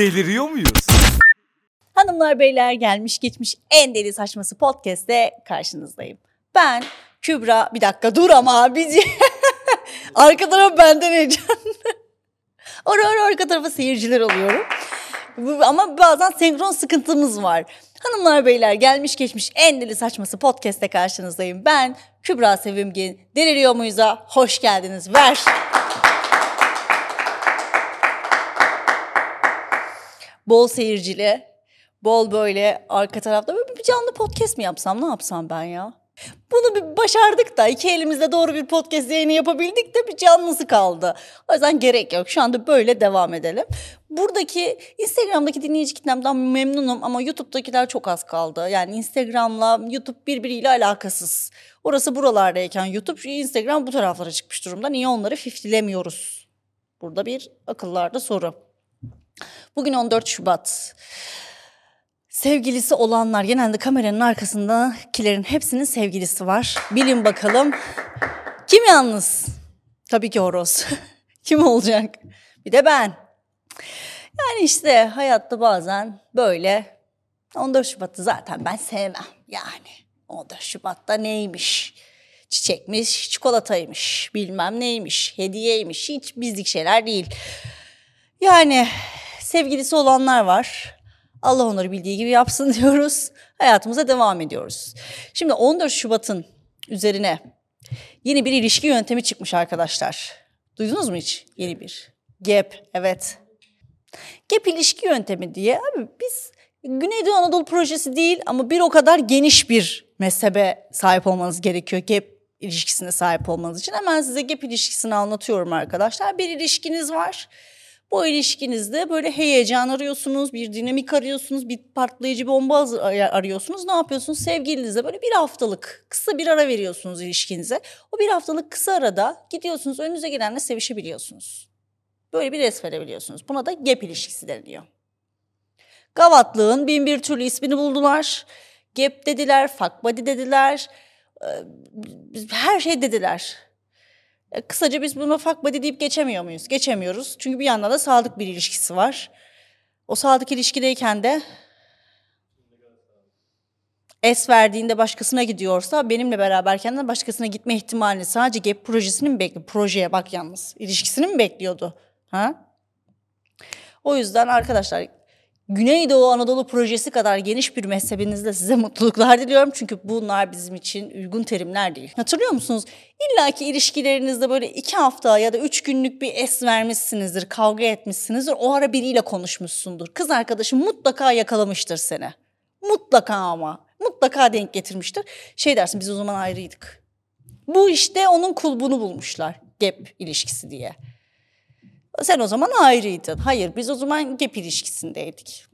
deliriyor muyuz? Hanımlar beyler gelmiş geçmiş en deli saçması podcast'te karşınızdayım. Ben Kübra bir dakika dur ama abici. arka taraf benden heyecanlı. Ara ara arka tarafa seyirciler oluyorum. Bu- Ama bazen senkron sıkıntımız var. Hanımlar beyler gelmiş geçmiş en deli saçması podcast'te karşınızdayım. Ben Kübra Sevimgin. Deliriyor muyuz'a hoş geldiniz. Ver. Bol seyircili, bol böyle arka tarafta böyle bir canlı podcast mi yapsam ne yapsam ben ya? Bunu bir başardık da iki elimizle doğru bir podcast yayını yapabildik de bir canlısı kaldı. O yüzden gerek yok. Şu anda böyle devam edelim. Buradaki Instagram'daki dinleyici kitlemden memnunum ama YouTube'dakiler çok az kaldı. Yani Instagram'la YouTube birbiriyle alakasız. Orası buralardayken YouTube, Instagram bu taraflara çıkmış durumda. Niye onları fiftilemiyoruz? Burada bir akıllarda soru. Bugün 14 Şubat. Sevgilisi olanlar genelde kameranın arkasındakilerin hepsinin sevgilisi var. Bilin bakalım kim yalnız? Tabii ki horoz. kim olacak? Bir de ben. Yani işte hayatta bazen böyle 14 Şubat'ı zaten ben sevmem. Yani 14 Şubat'ta neymiş? Çiçekmiş, çikolataymış, bilmem neymiş, hediyeymiş. Hiç bizlik şeyler değil. Yani sevgilisi olanlar var. Allah onları bildiği gibi yapsın diyoruz. Hayatımıza devam ediyoruz. Şimdi 14 Şubat'ın üzerine yeni bir ilişki yöntemi çıkmış arkadaşlar. Duydunuz mu hiç? Yeni bir. GAP, evet. GAP ilişki yöntemi diye abi biz Güneydoğu Anadolu projesi değil ama bir o kadar geniş bir mezhebe sahip olmanız gerekiyor GAP ilişkisine sahip olmanız için. Hemen size GAP ilişkisini anlatıyorum arkadaşlar. Bir ilişkiniz var. Bu ilişkinizde böyle heyecan arıyorsunuz, bir dinamik arıyorsunuz, bir patlayıcı bomba arıyorsunuz. Ne yapıyorsunuz? Sevgilinize böyle bir haftalık kısa bir ara veriyorsunuz ilişkinize. O bir haftalık kısa arada gidiyorsunuz önünüze gelenle sevişebiliyorsunuz. Böyle bir res verebiliyorsunuz. Buna da gap ilişkisi deniliyor. Gavatlığın bin bir türlü ismini buldular. Gap dediler, fuck buddy dediler. Ee, Her şey dediler. E, Kısaca biz buna fuck buddy deyip geçemiyor muyuz? Geçemiyoruz. Çünkü bir yandan da sadık bir ilişkisi var. O sadık ilişkideyken de es verdiğinde başkasına gidiyorsa benimle beraberken de başkasına gitme ihtimalini sadece GAP projesini mi bekliyor? Projeye bak yalnız. İlişkisini mi bekliyordu? Ha? O yüzden arkadaşlar Güneydoğu Anadolu projesi kadar geniş bir mezhebinizde size mutluluklar diliyorum. Çünkü bunlar bizim için uygun terimler değil. Hatırlıyor musunuz? İlla ki ilişkilerinizde böyle iki hafta ya da üç günlük bir es vermişsinizdir, kavga etmişsinizdir. O ara biriyle konuşmuşsundur. Kız arkadaşın mutlaka yakalamıştır seni. Mutlaka ama. Mutlaka denk getirmiştir. Şey dersin biz o zaman ayrıydık. Bu işte onun kulbunu bulmuşlar. Gap ilişkisi diye. Sen o zaman ayrıydın. Hayır biz o zaman gap ilişkisindeydik.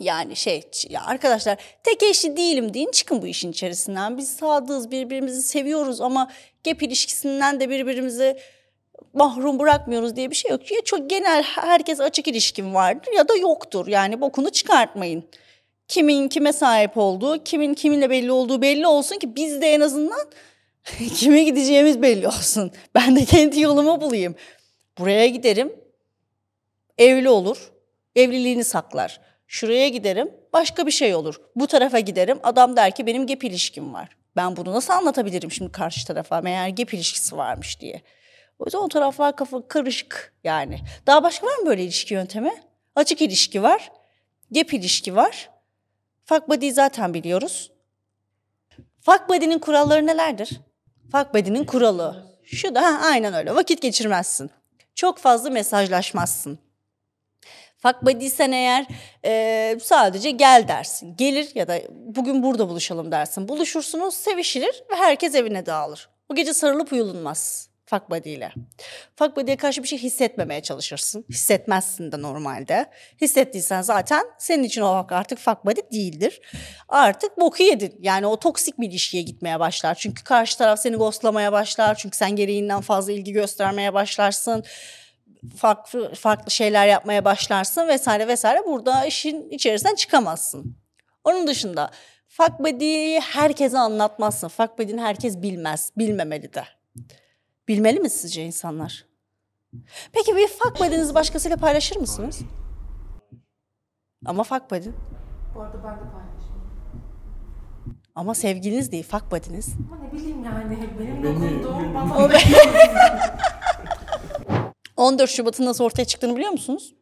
Yani şey ya arkadaşlar tek eşli değilim deyin çıkın bu işin içerisinden. Biz sadığız birbirimizi seviyoruz ama gap ilişkisinden de birbirimizi mahrum bırakmıyoruz diye bir şey yok. Ya çok genel herkes açık ilişkin vardır ya da yoktur. Yani bokunu çıkartmayın. Kimin kime sahip olduğu, kimin kiminle belli olduğu belli olsun ki biz de en azından kime gideceğimiz belli olsun. Ben de kendi yolumu bulayım. Buraya giderim, evli olur, evliliğini saklar. Şuraya giderim, başka bir şey olur. Bu tarafa giderim, adam der ki benim gap ilişkim var. Ben bunu nasıl anlatabilirim şimdi karşı tarafa meğer gap ilişkisi varmış diye. O yüzden o taraflar kafa karışık yani. Daha başka var mı böyle ilişki yöntemi? Açık ilişki var, gap ilişki var. Fuck buddy'yi zaten biliyoruz. Fuck buddy'nin kuralları nelerdir? Fuck buddy'nin kuralı. Şu da ha, aynen öyle. Vakit geçirmezsin. Çok fazla mesajlaşmazsın. Fuck buddy'sen eğer e, sadece gel dersin. Gelir ya da bugün burada buluşalım dersin. Buluşursunuz, sevişilir ve herkes evine dağılır. O gece sarılıp uyulunmaz fuck buddy ile. Fuck buddy'ye karşı bir şey hissetmemeye çalışırsın. Hissetmezsin de normalde. Hissettiysen zaten senin için o artık fuck buddy değildir. Artık boku yedin. Yani o toksik bir ilişkiye gitmeye başlar. Çünkü karşı taraf seni ghostlamaya başlar. Çünkü sen gereğinden fazla ilgi göstermeye başlarsın farklı farklı şeyler yapmaya başlarsın vesaire vesaire. Burada işin içerisinden çıkamazsın. Onun dışında fuck buddy'yi herkese anlatmazsın. Fuck buddy'ni herkes bilmez, bilmemeli de. Bilmeli mi sizce insanlar? Peki bir fuck buddy'nizi başkasıyla paylaşır mısınız? Ama fuck buddy. Bu arada ben de paylaşmıyorum. Ama sevgiliniz değil fuck buddy'niz. Ama ne bileyim yani benim Beni- dokunduğum bana 14 Şubat'ın nasıl ortaya çıktığını biliyor musunuz?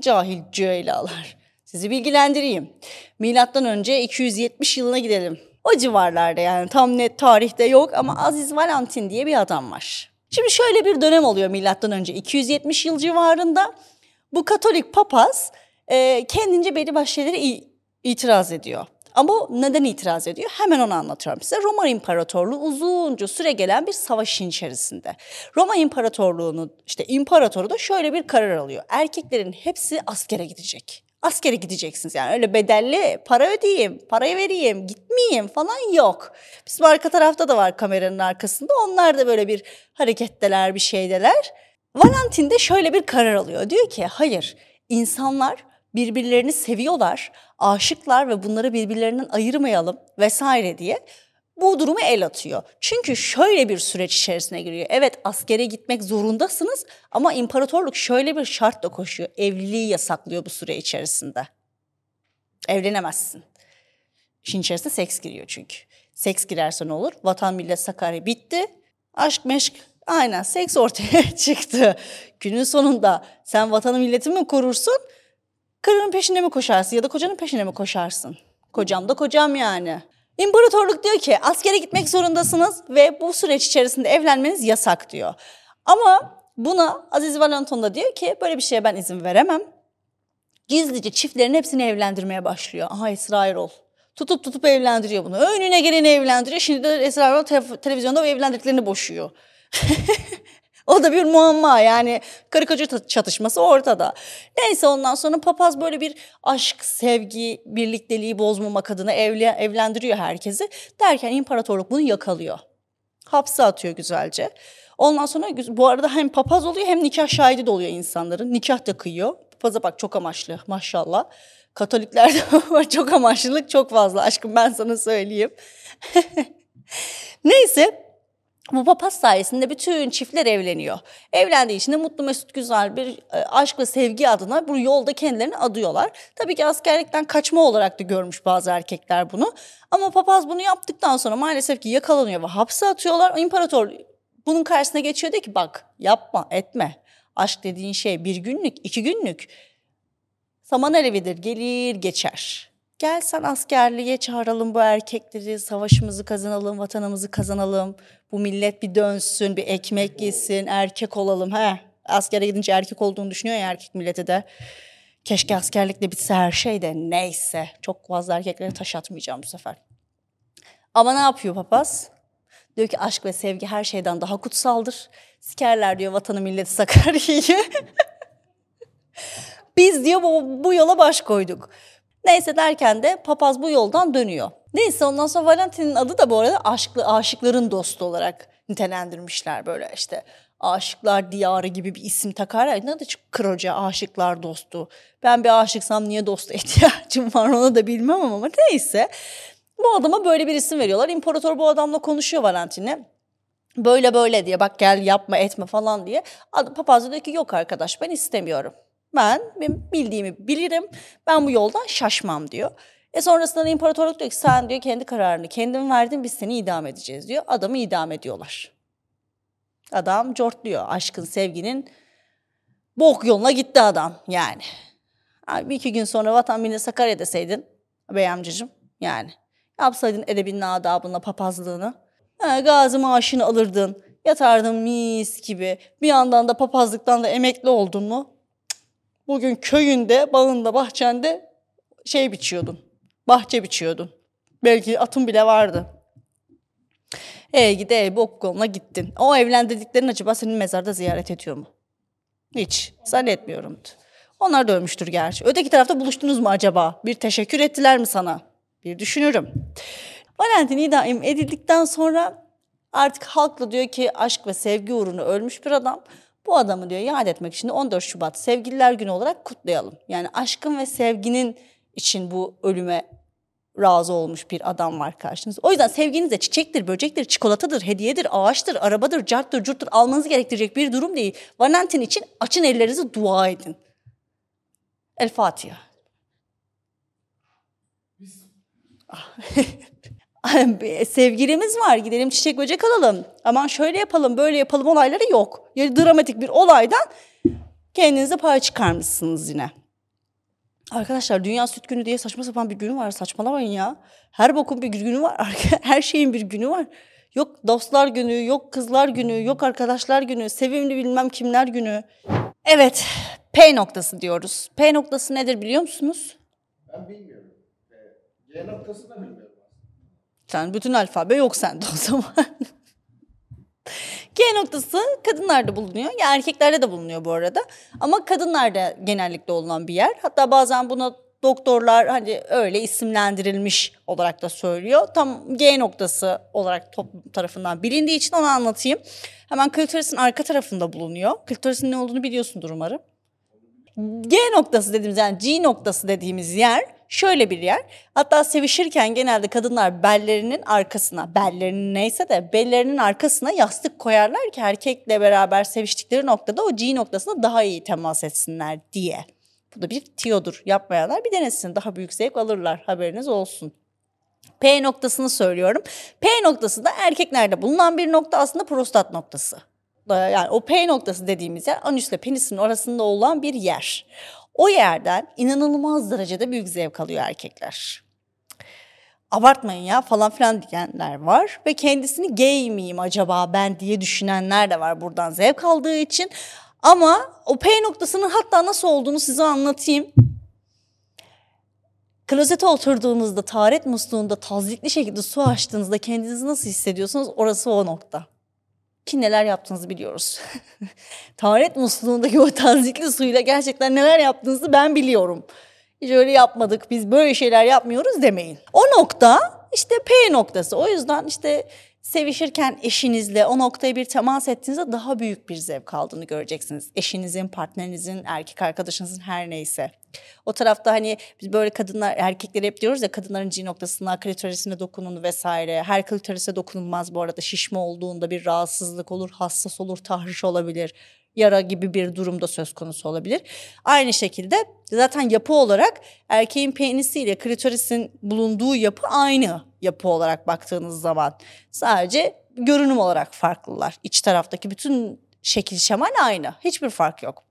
Cahil cüelalar. Sizi bilgilendireyim. Milattan önce 270 yılına gidelim. O civarlarda yani tam net tarihte yok ama Aziz Valentin diye bir adam var. Şimdi şöyle bir dönem oluyor milattan önce 270 yıl civarında. Bu Katolik papaz e, kendince belli başlı şeylere itiraz ediyor. Ama neden itiraz ediyor? Hemen onu anlatıyorum size. Roma İmparatorluğu uzunca süre gelen bir savaşın içerisinde. Roma İmparatorluğu'nun işte imparatoru da şöyle bir karar alıyor. Erkeklerin hepsi askere gidecek. Askere gideceksiniz yani öyle bedelli para ödeyeyim, parayı vereyim, gitmeyeyim falan yok. Bizim arka tarafta da var kameranın arkasında. Onlar da böyle bir hareketteler, bir şeydeler. Valentin de şöyle bir karar alıyor. Diyor ki hayır insanlar birbirlerini seviyorlar, aşıklar ve bunları birbirlerinden ayırmayalım vesaire diye bu durumu el atıyor. Çünkü şöyle bir süreç içerisine giriyor. Evet askere gitmek zorundasınız ama imparatorluk şöyle bir şartla koşuyor. Evliliği yasaklıyor bu süre içerisinde. Evlenemezsin. İşin içerisine seks giriyor çünkü. Seks girerse ne olur? Vatan millet Sakarya bitti. Aşk meşk aynen seks ortaya çıktı. Günün sonunda sen vatanı milleti mi korursun? Karının peşine mi koşarsın ya da kocanın peşine mi koşarsın? Kocam da kocam yani. İmparatorluk diyor ki askere gitmek zorundasınız ve bu süreç içerisinde evlenmeniz yasak diyor. Ama buna Aziz Valenton da diyor ki böyle bir şeye ben izin veremem. Gizlice çiftlerin hepsini evlendirmeye başlıyor. Aha Esra Erol. Tutup tutup evlendiriyor bunu. Önüne geleni evlendiriyor. Şimdi de te- televizyonda evlendirdiklerini boşuyor. o da bir muamma yani ta- çatışması ortada. Neyse ondan sonra papaz böyle bir aşk, sevgi, birlikteliği bozmamak adına evli, evlendiriyor herkesi. Derken imparatorluk bunu yakalıyor. Hapse atıyor güzelce. Ondan sonra bu arada hem papaz oluyor hem nikah şahidi de oluyor insanların. Nikah da kıyıyor. Papaza bak çok amaçlı maşallah. Katoliklerde var çok amaçlılık çok fazla aşkım ben sana söyleyeyim. Neyse bu papaz sayesinde bütün çiftler evleniyor. Evlendiği için de mutlu mesut güzel bir e, aşk ve sevgi adına bu yolda kendilerini adıyorlar. Tabii ki askerlikten kaçma olarak da görmüş bazı erkekler bunu. Ama papaz bunu yaptıktan sonra maalesef ki yakalanıyor ve hapse atıyorlar. İmparator bunun karşısına geçiyor diyor ki bak yapma etme. Aşk dediğin şey bir günlük iki günlük. Saman alevidir gelir geçer. Gel sen askerliğe çağıralım bu erkekleri, savaşımızı kazanalım, vatanımızı kazanalım. Bu millet bir dönsün, bir ekmek yesin, erkek olalım. He, askere gidince erkek olduğunu düşünüyor ya erkek milleti de. Keşke askerlikle bitse her şey de neyse. Çok fazla erkeklere taş atmayacağım bu sefer. Ama ne yapıyor papaz? Diyor ki aşk ve sevgi her şeyden daha kutsaldır. Sikerler diyor vatanı milleti Sakarya'yı. Biz diyor bu, bu yola baş koyduk. Neyse derken de papaz bu yoldan dönüyor. Neyse ondan sonra Valentin'in adı da bu arada aşklı, aşıkların dostu olarak nitelendirmişler böyle işte. Aşıklar diyarı gibi bir isim takarlar. Ne de kıroca aşıklar dostu. Ben bir aşıksam niye dosta ihtiyacım var onu da bilmem ama neyse. Bu adama böyle bir isim veriyorlar. İmparator bu adamla konuşuyor Valentin'e böyle böyle diye bak gel yapma etme falan diye. Papaz diyor ki yok arkadaş ben istemiyorum. Ben bildiğimi bilirim. Ben bu yoldan şaşmam diyor. E sonrasında da imparatorluk diyor ki sen diyor kendi kararını kendin verdin biz seni idam edeceğiz diyor. Adamı idam ediyorlar. Adam cortluyor. Aşkın, sevginin bok yoluna gitti adam yani. Abi bir iki gün sonra vatan millet Sakarya deseydin bey amcacığım yani. Yapsaydın edebinle adabınla papazlığını. Ha, gazi maaşını alırdın. Yatardın mis gibi. Bir yandan da papazlıktan da emekli oldun mu? Bugün köyünde, bağında, bahçende şey biçiyordun. Bahçe biçiyordun. Belki atın bile vardı. E gide e, bok yoluna gittin. O evlendirdiklerin acaba senin mezarda ziyaret ediyor mu? Hiç. Zannetmiyorum. Onlar da ölmüştür gerçi. Öteki tarafta buluştunuz mu acaba? Bir teşekkür ettiler mi sana? Bir düşünürüm. Valentin idam edildikten sonra artık halkla diyor ki aşk ve sevgi uğruna ölmüş bir adam. Bu adamı diyor yad etmek için 14 Şubat Sevgililer Günü olarak kutlayalım. Yani aşkın ve sevginin için bu ölüme razı olmuş bir adam var karşınızda. O yüzden sevginiz de çiçektir, böcektir, çikolatadır, hediyedir, ağaçtır, arabadır, carttır, curttur almanız gerektirecek bir durum değil. Valentin için açın ellerinizi dua edin. El Fatiha. Ah. Sevgilimiz var gidelim çiçek böcek alalım. Aman şöyle yapalım böyle yapalım olayları yok. Ya dramatik bir olaydan kendinize pay çıkarmışsınız yine. Arkadaşlar Dünya Süt Günü diye saçma sapan bir günü var. Saçmalamayın ya. Her bokun bir günü var. Her şeyin bir günü var. Yok dostlar günü, yok kızlar günü, yok arkadaşlar günü, sevimli bilmem kimler günü. Evet, P noktası diyoruz. P noktası nedir biliyor musunuz? Ben bilmiyorum. G noktası da bilmiyorum. Sen bütün alfabe yok sende o zaman. G noktası kadınlarda bulunuyor. Ya erkeklerde de bulunuyor bu arada. Ama kadınlarda genellikle olunan bir yer. Hatta bazen buna doktorlar hani öyle isimlendirilmiş olarak da söylüyor. Tam G noktası olarak toplum tarafından bilindiği için onu anlatayım. Hemen klitorisin arka tarafında bulunuyor. Klitorisin ne olduğunu biliyorsundur umarım. G noktası dediğimiz yani G noktası dediğimiz yer şöyle bir yer. Hatta sevişirken genelde kadınlar bellerinin arkasına, bellerinin neyse de bellerinin arkasına yastık koyarlar ki erkekle beraber seviştikleri noktada o G noktasına daha iyi temas etsinler diye. Bu da bir tiyodur. Yapmayanlar bir denesin. Daha büyük zevk alırlar. Haberiniz olsun. P noktasını söylüyorum. P noktası da erkeklerde bulunan bir nokta aslında prostat noktası. Yani o P noktası dediğimiz yer anüsle penisin arasında olan bir yer. O yerden inanılmaz derecede büyük zevk alıyor erkekler. Abartmayın ya falan filan diyenler var ve kendisini gay miyim acaba ben diye düşünenler de var buradan zevk aldığı için. Ama o P noktasının hatta nasıl olduğunu size anlatayım. Klozete oturduğunuzda, taharet musluğunda tazikli şekilde su açtığınızda kendinizi nasıl hissediyorsunuz orası o nokta. Ki neler yaptığınızı biliyoruz. taharet musluğundaki o tazikli suyla gerçekten neler yaptığınızı ben biliyorum. Hiç öyle yapmadık, biz böyle şeyler yapmıyoruz demeyin. O nokta işte P noktası. O yüzden işte sevişirken eşinizle o noktaya bir temas ettiğinizde daha büyük bir zevk aldığını göreceksiniz. Eşinizin, partnerinizin, erkek arkadaşınızın her neyse. O tarafta hani biz böyle kadınlar, erkekler hep diyoruz ya kadınların G noktasına, klitorisine dokunun vesaire. Her klitorise dokunulmaz bu arada. Şişme olduğunda bir rahatsızlık olur, hassas olur, tahriş olabilir. Yara gibi bir durumda söz konusu olabilir. Aynı şekilde zaten yapı olarak erkeğin penisiyle klitorisin bulunduğu yapı aynı yapı olarak baktığınız zaman. Sadece görünüm olarak farklılar. İç taraftaki bütün şekil şemal aynı. Hiçbir fark yok.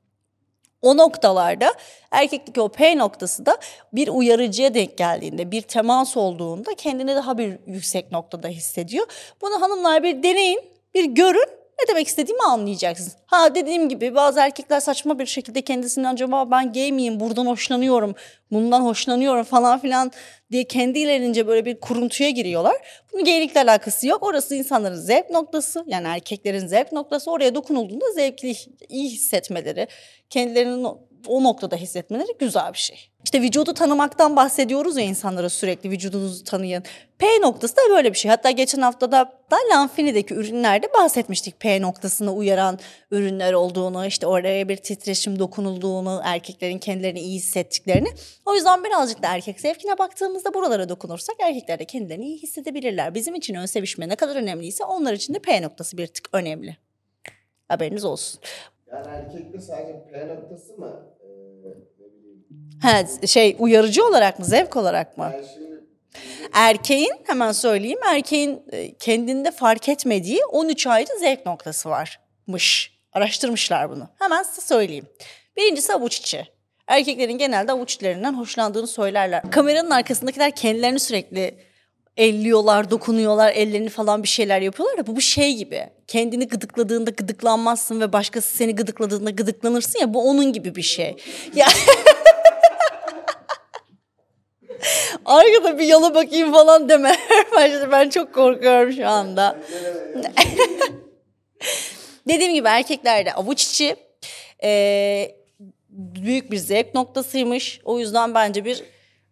O noktalarda erkekteki o P noktası da bir uyarıcıya denk geldiğinde, bir temas olduğunda kendini daha bir yüksek noktada hissediyor. Bunu hanımlar bir deneyin, bir görün ne demek istediğimi anlayacaksınız. Ha dediğim gibi bazı erkekler saçma bir şekilde kendisinden acaba ben gay miyim, buradan hoşlanıyorum, bundan hoşlanıyorum falan filan diye kendilerince böyle bir kuruntuya giriyorlar. Bunun gaylikle alakası yok. Orası insanların zevk noktası yani erkeklerin zevk noktası. Oraya dokunulduğunda zevkli, iyi hissetmeleri, kendilerinin o noktada hissetmeleri güzel bir şey. İşte vücudu tanımaktan bahsediyoruz ya insanlara sürekli vücudunuzu tanıyın. P noktası da böyle bir şey. Hatta geçen haftada da Lanfini'deki ürünlerde bahsetmiştik P noktasına uyaran ürünler olduğunu, işte oraya bir titreşim dokunulduğunu, erkeklerin kendilerini iyi hissettiklerini. O yüzden birazcık da erkek zevkine baktığımızda buralara dokunursak erkekler de kendilerini iyi hissedebilirler. Bizim için ön sevişme ne kadar önemliyse onlar için de P noktası bir tık önemli. Haberiniz olsun. Yani erkekte sadece P noktası mı? Ee, ne bileyim. Ha, şey uyarıcı olarak mı, zevk olarak mı? Yani şimdi Erkeğin hemen söyleyeyim erkeğin e, kendinde fark etmediği 13 ayrı zevk noktası varmış. Araştırmışlar bunu. Hemen size söyleyeyim. Birincisi avuç içi. Erkeklerin genelde avuç içlerinden hoşlandığını söylerler. Kameranın arkasındakiler kendilerini sürekli elliyorlar, dokunuyorlar, ellerini falan bir şeyler yapıyorlar da bu bir şey gibi. Kendini gıdıkladığında gıdıklanmazsın ve başkası seni gıdıkladığında gıdıklanırsın ya bu onun gibi bir şey. Ya Arkada bir yola bakayım falan deme. Ben çok korkuyorum şu anda. Dediğim gibi erkeklerde avuç içi e, büyük bir zevk noktasıymış. O yüzden bence bir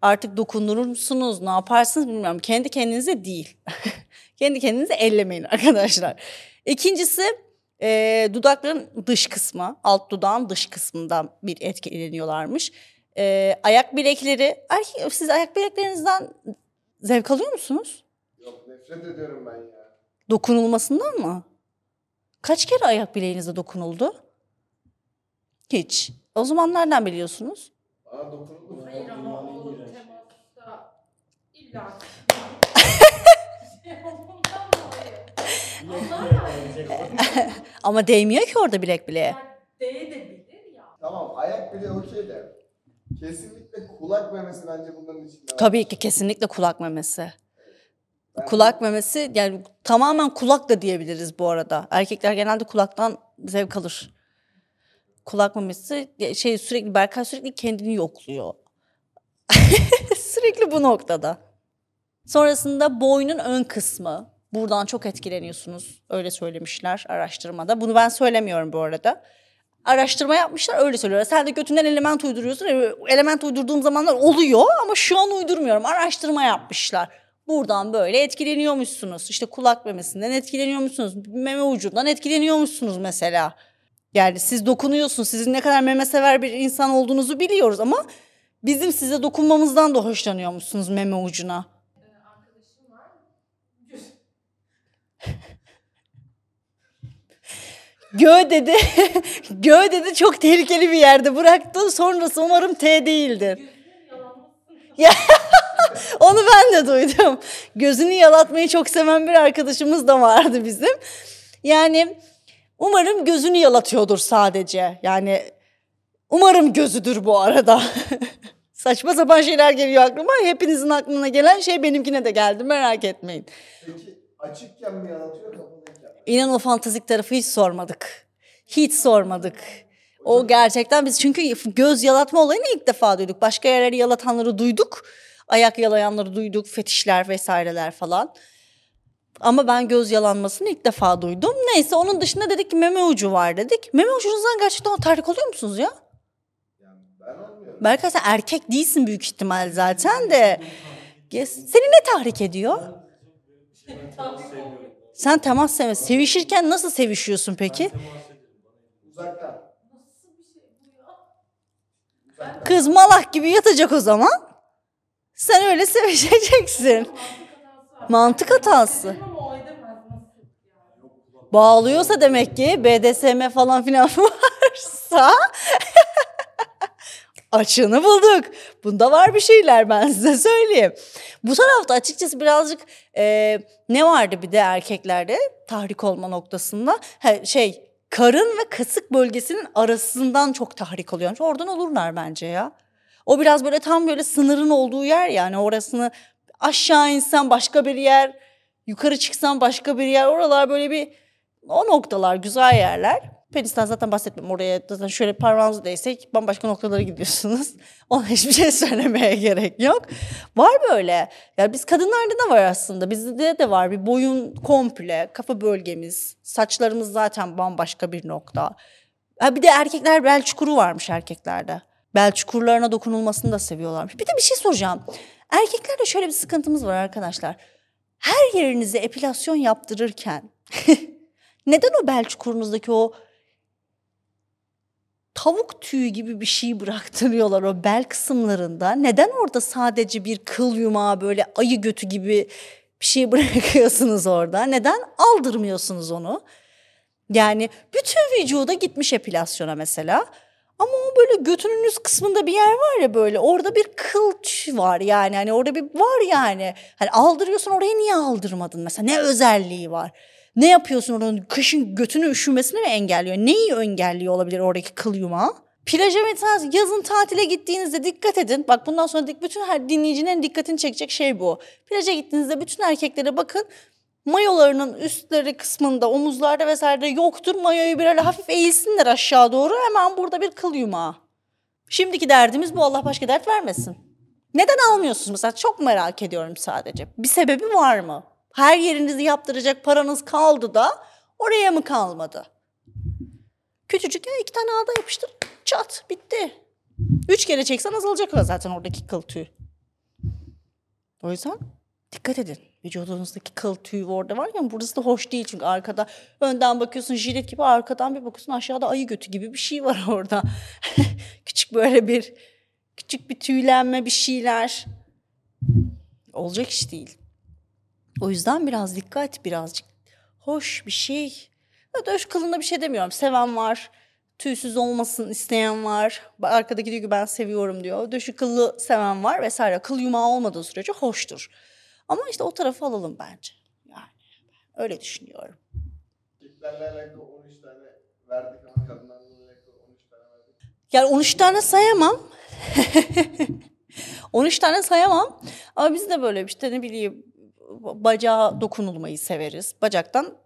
artık dokunur musunuz, ne yaparsınız bilmiyorum. Kendi kendinize değil. Kendi kendinize ellemeyin arkadaşlar. İkincisi e, dudakların dış kısmı, alt dudağın dış kısmından bir etkileniyorlarmış. E, ayak bilekleri, erkek, siz ayak bileklerinizden zevk alıyor musunuz? yok nefret ediyorum ben ya. Dokunulmasından mı? Kaç kere ayak bileğinize dokunuldu? Hiç. O zaman nereden biliyorsunuz? Bana dokunuldu mu? Hayır ama o temasta İlla. Şey. Onlar yani. Ama değmiyor ki orada bilek bileğe. Değebilir ya. Tamam ayak bile okey de. Kesinlikle kulak memesi bence bunların içinde. Tabii ki kesinlikle kulak memesi. Ben- Kulak memesi yani tamamen kulak da diyebiliriz bu arada. Erkekler genelde kulaktan zevk alır. Kulak memesi şey sürekli Berkay sürekli kendini yokluyor. sürekli bu noktada. Sonrasında boynun ön kısmı. Buradan çok etkileniyorsunuz. Öyle söylemişler araştırmada. Bunu ben söylemiyorum bu arada. Araştırma yapmışlar öyle söylüyorlar. Sen de götünden element uyduruyorsun. E, Element uydurduğum zamanlar oluyor ama şu an uydurmuyorum. Araştırma yapmışlar. Buradan böyle etkileniyormuşsunuz. İşte kulak memesinden etkileniyormuşsunuz. Meme ucundan etkileniyormuşsunuz mesela. Yani siz dokunuyorsunuz. Sizin ne kadar meme sever bir insan olduğunuzu biliyoruz ama bizim size dokunmamızdan da hoşlanıyormuşsunuz meme ucuna. Gö dedi. Gö dedi çok tehlikeli bir yerde bıraktı. Sonrası umarım T değildir. Ya onu ben de duydum. Gözünü yalatmayı çok seven bir arkadaşımız da vardı bizim. Yani umarım gözünü yalatıyordur sadece. Yani umarım gözüdür bu arada. Saçma sapan şeyler geliyor aklıma. Hepinizin aklına gelen şey benimkine de geldi merak etmeyin. Peki açıkken mi yaratıyor kapalıyken? İnan o fantastik tarafı hiç sormadık. Hiç sormadık. O gerçekten biz çünkü göz yalatma olayını ilk defa duyduk. Başka yerleri yalatanları duyduk. Ayak yalayanları duyduk. Fetişler vesaireler falan. Ama ben göz yalanmasını ilk defa duydum. Neyse onun dışında dedik ki meme ucu var dedik. Meme ucunuzdan gerçekten tahrik oluyor musunuz ya? Yani ben. Berkay sen erkek değilsin büyük ihtimal zaten de. Seni ne tahrik ediyor? Sen temas sevme. Sevişirken nasıl sevişiyorsun peki? Uzaktan. Kız malak gibi yatacak o zaman. Sen öyle sevişeceksin. Mantık hatası? Bağlıyorsa demek ki BDSM falan filan varsa açığını bulduk. Bunda var bir şeyler ben size söyleyeyim. Bu tarafta açıkçası birazcık e, ne vardı bir de erkeklerde tahrik olma noktasında Ha, şey karın ve kasık bölgesinin arasından çok tahrik oluyor. Oradan olurlar bence ya. O biraz böyle tam böyle sınırın olduğu yer yani orasını aşağı insen başka bir yer, yukarı çıksan başka bir yer. Oralar böyle bir o noktalar güzel yerler. Penisten zaten bahsetmiyorum. Oraya zaten şöyle parmağınızı değsek bambaşka noktalara gidiyorsunuz. Ona hiçbir şey söylemeye gerek yok. Var böyle. Yani biz kadınlarda da var aslında. Bizde de var bir boyun komple, kafa bölgemiz, saçlarımız zaten bambaşka bir nokta. Ha bir de erkekler bel çukuru varmış erkeklerde. Bel çukurlarına dokunulmasını da seviyorlarmış. Bir de bir şey soracağım. Erkeklerde şöyle bir sıkıntımız var arkadaşlar. Her yerinize epilasyon yaptırırken neden o bel çukurunuzdaki o tavuk tüyü gibi bir şey bıraktırıyorlar o bel kısımlarında? Neden orada sadece bir kıl yumağı böyle ayı götü gibi bir şey bırakıyorsunuz orada? Neden aldırmıyorsunuz onu? Yani bütün vücuda gitmiş epilasyona mesela. Ama o böyle götünün üst kısmında bir yer var ya böyle orada bir kıl tüy var yani hani orada bir var yani. Hani aldırıyorsun oraya niye aldırmadın mesela ne özelliği var? Ne yapıyorsun oranın kışın götünü üşümesini mi engelliyor? Neyi engelliyor olabilir oradaki kıl yumağı? Plaja mesela yazın tatile gittiğinizde dikkat edin. Bak bundan sonra bütün her dinleyicinin dikkatini çekecek şey bu. Plaja gittiğinizde bütün erkeklere bakın. Mayolarının üstleri kısmında, omuzlarda vesaire yoktur. Mayoyu bir öyle hafif eğilsinler aşağı doğru. Hemen burada bir kıl yumağı. Şimdiki derdimiz bu Allah başka dert vermesin. Neden almıyorsunuz mesela? Çok merak ediyorum sadece. Bir sebebi var mı? Her yerinizi yaptıracak paranız kaldı da oraya mı kalmadı? Küçücük ya iki tane ağda yapıştır. Çat bitti. Üç kere çeksen azalacak zaten oradaki kıl tüy. O yüzden dikkat edin. Vücudunuzdaki kıl tüy orada var ya burası da hoş değil çünkü arkada önden bakıyorsun jilet gibi arkadan bir bakıyorsun aşağıda ayı götü gibi bir şey var orada. küçük böyle bir küçük bir tüylenme bir şeyler. Olacak iş değil. O yüzden biraz dikkat birazcık. Hoş bir şey. Döş kılında bir şey demiyorum. Seven var. Tüysüz olmasın isteyen var. Arkadaki diyor ki ben seviyorum diyor. Döşü kıllı seven var vesaire. Kıl yumağı olmadığı sürece hoştur. Ama işte o tarafı alalım bence. Yani öyle düşünüyorum. Erkeklerle alakalı 13 tane verdik ama kadınlarla alakalı 13 tane verdik. Yani 13 tane sayamam. 13 tane sayamam. Ama biz de böyle işte ne bileyim bacağa dokunulmayı severiz. Bacaktan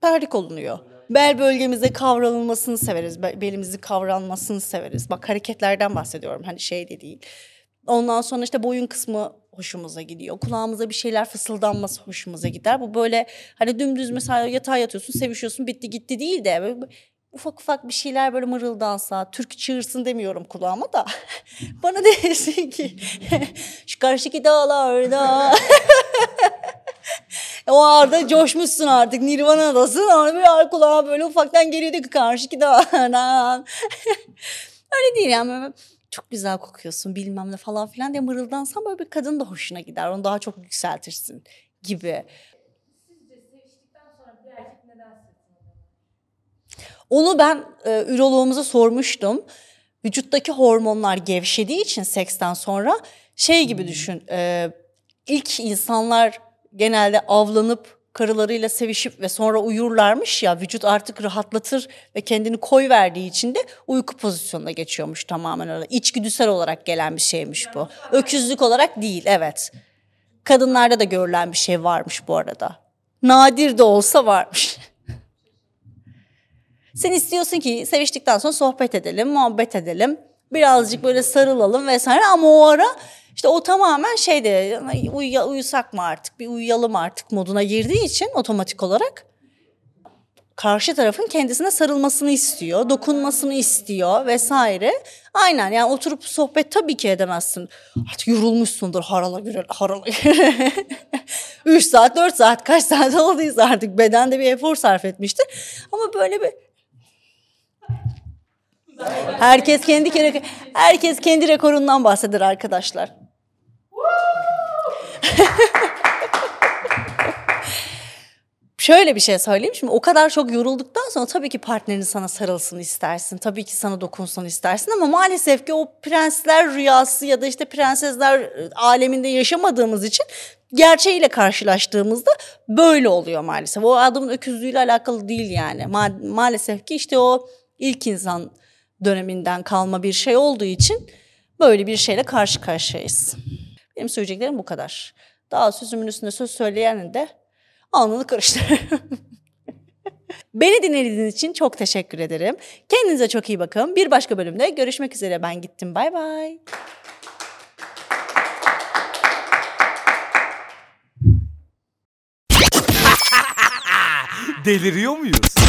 perlik olunuyor. Bel bölgemize kavranılmasını severiz. be- Belimizi kavranmasını severiz. Bak hareketlerden bahsediyorum. Hani şey de değil. Ondan sonra işte boyun kısmı hoşumuza gidiyor. Kulağımıza bir şeyler fısıldanması hoşumuza gider. Bu böyle hani dümdüz mesela yatağa yatıyorsun, sevişiyorsun, bitti gitti değil de ufak ufak bir şeyler böyle mırıldansa, türkü çığırsın demiyorum kulağıma da. Bana desin ki şu karşıki dağlarda o arada coşmuşsun artık Nirvana'dasın. Onu bir kulağa böyle ufaktan geliyor ki karşıki dağlardan. Öyle değil yani çok güzel kokuyorsun bilmem ne falan filan diye mırıldansan böyle bir kadın da hoşuna gider. Onu daha çok yükseltirsin gibi. Sizce seviştikten sonra bir erkek neden sırtını döner? Onu ben e, üroloğumuza sormuştum. Vücuttaki hormonlar gevşediği için seksten sonra şey gibi düşün. e, ilk insanlar genelde avlanıp karılarıyla sevişip ve sonra uyurlarmış ya vücut artık rahatlatır ve kendini koy verdiği için de uyku pozisyonuna geçiyormuş tamamen öyle. İçgüdüsel olarak gelen bir şeymiş bu. Öküzlük olarak değil evet. Kadınlarda da görülen bir şey varmış bu arada. Nadir de olsa varmış. Sen istiyorsun ki seviştikten sonra sohbet edelim, muhabbet edelim. Birazcık böyle sarılalım vesaire ama o ara işte o tamamen şeyde uyuya, uyusak mı artık bir uyuyalım artık moduna girdiği için otomatik olarak karşı tarafın kendisine sarılmasını istiyor, dokunmasını istiyor vesaire. Aynen yani oturup sohbet tabii ki edemezsin. Artık yorulmuşsundur harala göre harala göre. 3 saat 4 saat kaç saat olduysa artık bedende bir efor sarf etmiştir. Ama böyle bir Herkes kendi herkes kendi rekorundan bahseder arkadaşlar. Şöyle bir şey söyleyeyim. Şimdi o kadar çok yorulduktan sonra tabii ki partnerin sana sarılsın istersin. Tabii ki sana dokunsun istersin ama maalesef ki o prensler rüyası ya da işte prensesler e, aleminde yaşamadığımız için gerçeğiyle karşılaştığımızda böyle oluyor maalesef. O adamın öküzlüğüyle alakalı değil yani. Ma- maalesef ki işte o ilk insan döneminden kalma bir şey olduğu için böyle bir şeyle karşı karşıyayız. Benim söyleyeceklerim bu kadar. Daha sözümün üstünde söz söyleyenin de alnını karıştırırım. Beni dinlediğiniz için çok teşekkür ederim. Kendinize çok iyi bakın. Bir başka bölümde görüşmek üzere. Ben gittim. Bay bay. Deliriyor muyuz?